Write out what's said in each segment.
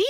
be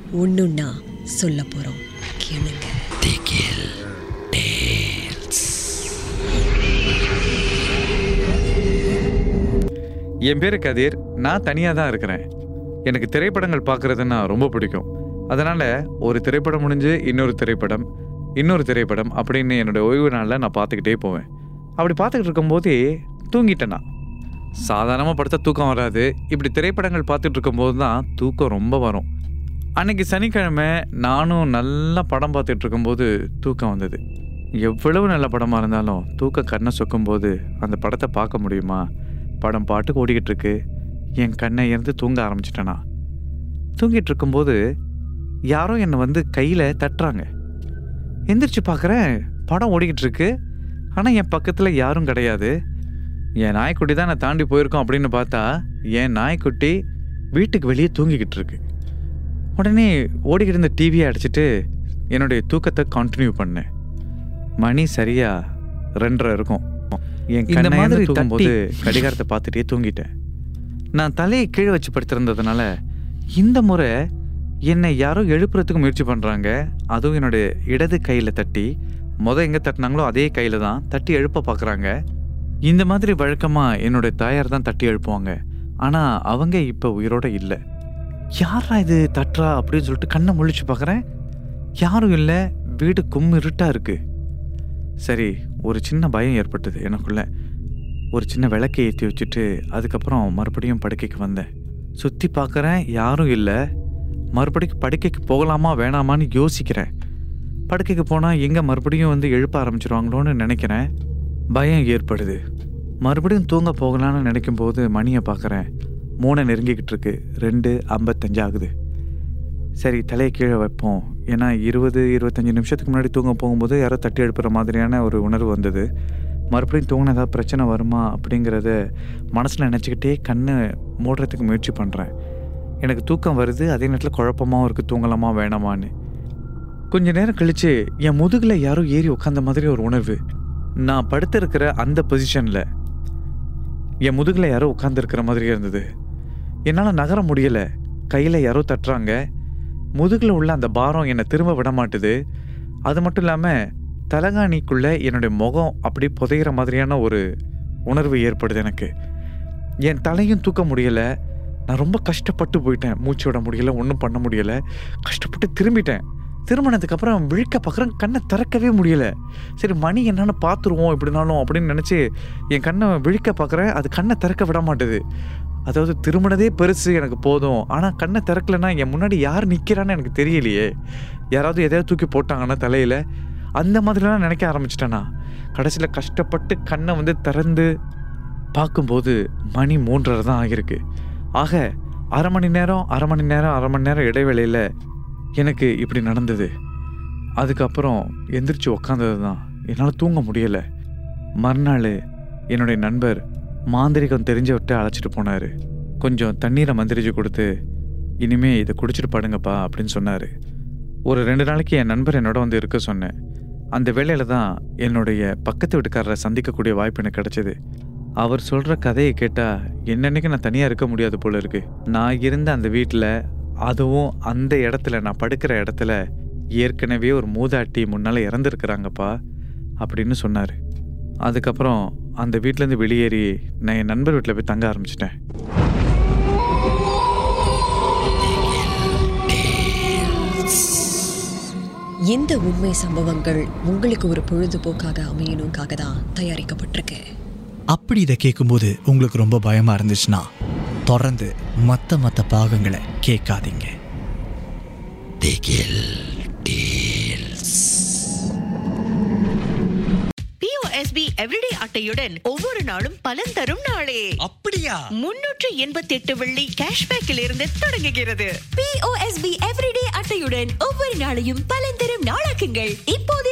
ஒண்ணுன்னா சொல்ல போறோம். கேளுங்க. என் பேர் கதிர். நான் தனியாக தான் இருக்கிறேன். எனக்கு திரைப்படங்கள் பார்க்குறதுன்னா ரொம்ப பிடிக்கும். அதனால் ஒரு திரைப்படம் முடிஞ்சு இன்னொரு திரைப்படம் இன்னொரு திரைப்படம் அப்படின்னு என்னோடய ஓய்வு நாளில் நான் பார்த்துக்கிட்டே போவேன். அப்படி பார்த்துக்கிட்டு இருக்கும்போதே தூங்கிட்டேன் நான். சாதாரணமாக படுத்தா தூக்கம் வராது. இப்படி திரைப்படங்கள் பார்த்துட்டு இருக்கும்போது தான் தூக்கம் ரொம்ப வரும். அன்னைக்கு சனிக்கிழமை நானும் நல்லா படம் பார்த்துட்டு இருக்கும்போது தூக்கம் வந்தது. எவ்வளவு நல்ல படமாக இருந்தாலும் தூக்கம் கண்ணை சொக்கும்போது அந்த படத்தை பார்க்க முடியுமா? படம் பாட்டுக்கு ஓடிக்கிட்டு இருக்கு என் கண்ணை இருந்து தூங்க ஆரம்பிச்சிட்டேனா? தூங்கிட்டு இருக்கும்போது யாரோ என்னை வந்து கையில் தட்டுறாங்க. எந்திரிச்சு பார்க்குறேன் படம் ஓடிக்கிட்டு இருக்கு ஆனால் என் பக்கத்தில் யாரும் கிடையாது. என் நாய்க்குட்டி தான் நான் தாண்டி போயிருக்கோம் அப்படின்னு பார்த்தா என் நாய்க்குட்டி வீட்டுக்கு வெளியே தூங்கிக்கிட்டு இருக்கு உடனே ஓடிக்கிட்டு இருந்த டிவியை அடிச்சிட்டு என்னுடைய தூக்கத்தை கண்டினியூ பண்ணேன். மணி சரியா ரெண்டரை இருக்கும். என் இந்த மாதிரி தூங்கும்போது கடிகாரத்தை பார்த்துட்டே தூங்கிட்டேன். நான் தலையை கீழே வச்சு படுத்திருந்ததுனால இந்த முறை என்னை யாரோ எழுப்புறதுக்கு முயற்சி பண்ணுறாங்க அதுவும் என்னுடைய இடது கையில் தட்டி முத எங்கே தட்டினாங்களோ அதே கையில் தான் தட்டி எழுப்ப பார்க்குறாங்க இந்த மாதிரி வழக்கமாக என்னுடைய தாயார் தான் தட்டி எழுப்புவாங்க. ஆனால் அவங்க இப்போ உயிரோட இல்லை. யாரா இது? தட்டுறா? அப்படின்னு சொல்லிட்டு கண்ணை முழிச்சு பார்க்குறேன். யாரும் இல்லை. வீடு கும் இருட்டாக இருக்குது சரி ஒரு சின்ன பயம் ஏற்பட்டது எனக்குள்ள. ஒரு சின்ன விளக்கை ஏற்றி வச்சுட்டு அதுக்கப்புறம் மறுபடியும் படுக்கைக்கு வந்தேன். சுற்றி பார்க்குறேன் யாரும் இல்லை. மறுபடியும் படுக்கைக்கு போகலாமா வேணாமான்னு யோசிக்கிறேன். படுக்கைக்கு போனால் எங்கே மறுபடியும் வந்து எழுப்ப ஆரம்பிச்சிருவாங்களோன்னு நினைக்கிறேன். பயம் ஏற்படுது. மறுபடியும் தூங்க போகலான்னு நினைக்கும் போது மணியை பார்க்குறேன். மூணை நெருங்கிக்கிட்டு இருக்கு. ரெண்டு ஐம்பத்தஞ்சு ஆகுது. சரி தலையை கீழே வைப்போம். ஏன்னா இருபது இருபத்தஞ்சி நிமிஷத்துக்கு முன்னாடி தூங்க போகும்போது யாரோ தட்டி எழுப்புற மாதிரியான ஒரு உணர்வு வந்தது. மறுபடியும் தூங்கின ஏதாவது பிரச்சனை வருமா அப்படிங்கிறத மனசில் நினச்சிக்கிட்டே கண்ணை மூடுறதுக்கு முயற்சி பண்ணுறேன் எனக்கு தூக்கம் வருது அதே நேரத்தில் குழப்பமாகவும் இருக்குது தூங்கலாமா வேணாமான்னு. கொஞ்ச நேரம் கழித்து என் முதுகில் யாரோ ஏறி உட்காந்த மாதிரி ஒரு உணர்வு. நான் படுத்திருக்கிற அந்த பொசிஷனில் என் முதுகில் யாரோ உட்காந்துருக்கிற மாதிரி இருந்தது. என்னால் நகர முடியலை. கையில் யாரோ தட்டுறாங்க. முதுகில் உள்ள அந்த பாரம் என்னை திரும்ப விட மாட்டுது அது மட்டும் இல்லாமல் தலகாணிக்குள்ளே என்னுடைய முகம் அப்படி புதையிற மாதிரியான ஒரு உணர்வு ஏற்படுது எனக்கு. என் தலையும் தூக்க முடியலை. நான் ரொம்ப கஷ்டப்பட்டு போயிட்டேன். மூச்சு விட முடியல ஒன்றும் பண்ண முடியலை. கஷ்டப்பட்டு திரும்பிட்டேன். திருமணத்துக்கு அப்புறம் விழிக்க பார்க்குறேன் கண்ணை திறக்கவே முடியல. சரி மணி என்னன்னு பார்த்துருவோம் எப்படினாலும் அப்படின்னு நினச்சி என் கண்ணை விழிக்க பார்க்குறேன் அது கண்ணை திறக்க விட மாட்டேது. அதாவது திருமணதே பெருசு எனக்கு போதும். ஆனால் கண்ணை திறக்கலைன்னா என் முன்னாடி யார் நிற்கிறான்னு எனக்கு தெரியலையே. யாராவது எதையாவது தூக்கி போட்டாங்கன்னா தலையில். அந்த மாதிரிலாம் நினைக்க ஆரம்பிச்சிட்டேனா. கடைசியில் கஷ்டப்பட்டு கண்ணை வந்து திறந்து பார்க்கும்போது மணி மூன்றரை தான் ஆகியிருக்கு. ஆக அரை மணி நேரம் அரை மணி நேரம் அரை மணி நேரம் இடைவேளையில் எனக்கு இப்படி நடந்தது. அதுக்கப்புறம் எந்திரிச்சு உக்காந்தது தான் என்னால் தூங்க முடியலை. மறுநாள் என்னுடைய நண்பர் மாந்திரிகம் தெரிஞ்சவர்கிட்ட அழைச்சிட்டு போனார். கொஞ்சம் தண்ணீரை மந்திரிச்சு கொடுத்து இனிமே இதை குடிச்சிட்டு படுங்கப்பா அப்படின்னு சொன்னார். ஒரு ரெண்டு நாளைக்கு என் நண்பர் என்னோட வந்து இருக்க சொன்னேன். அந்த வேலையில் தான் என்னுடைய பக்கத்து வீட்டுக்காரரை சந்திக்கக்கூடிய வாய்ப்பு எனக்கு கிடச்சிது. அவர் சொல்கிற கதையை கேட்டால் என்னன்னைக்கு நான் தனியாக இருக்க முடியாது போல இருக்கு. நான் இருந்த அந்த வீட்டில் அதுவும் அந்த இடத்துல நான் படுக்கிற இடத்துல ஏற்கனவே ஒரு மூதாட்டி முன்னால் இறந்துருக்குறாங்கப்பா அப்படின்னு சொன்னார். அதுக்கப்புறம் அந்த வீட்டிலேருந்து வெளியேறி நான் என் நண்பர் வீட்டில் போய் தங்க ஆரம்பிச்சிட்டேன். இந்த உண்மை சம்பவங்கள் உங்களுக்கு ஒரு பொழுதுபோக்காக அமையணுக்காக தான் தயாரிக்கப்பட்டிருக்கு. அப்படி இதை கேட்கும்போது உங்களுக்கு ரொம்ப பயமா இருந்துச்சுன்னா? தொடர்ந்து மற்ற மற்ற பாகங்களை கேட்காதீங்க. பிஓஎஸ்பி எவ்ரிடே அட்டையுடன் ஒவ்வொரு நாளும் பலன் தரும் நாளே. அப்படியா? முன்னூற்று எண்பத்தி எட்டு வெள்ளி கேஷ்பேக்கில் இருந்து தொடங்குகிறது பிஓஎஸ்பி எவ்ரிடே அட்டையுடன் ஒவ்வொரு நாளையும் பலன் தரும் நாளாக்குங்கள். இப்போதே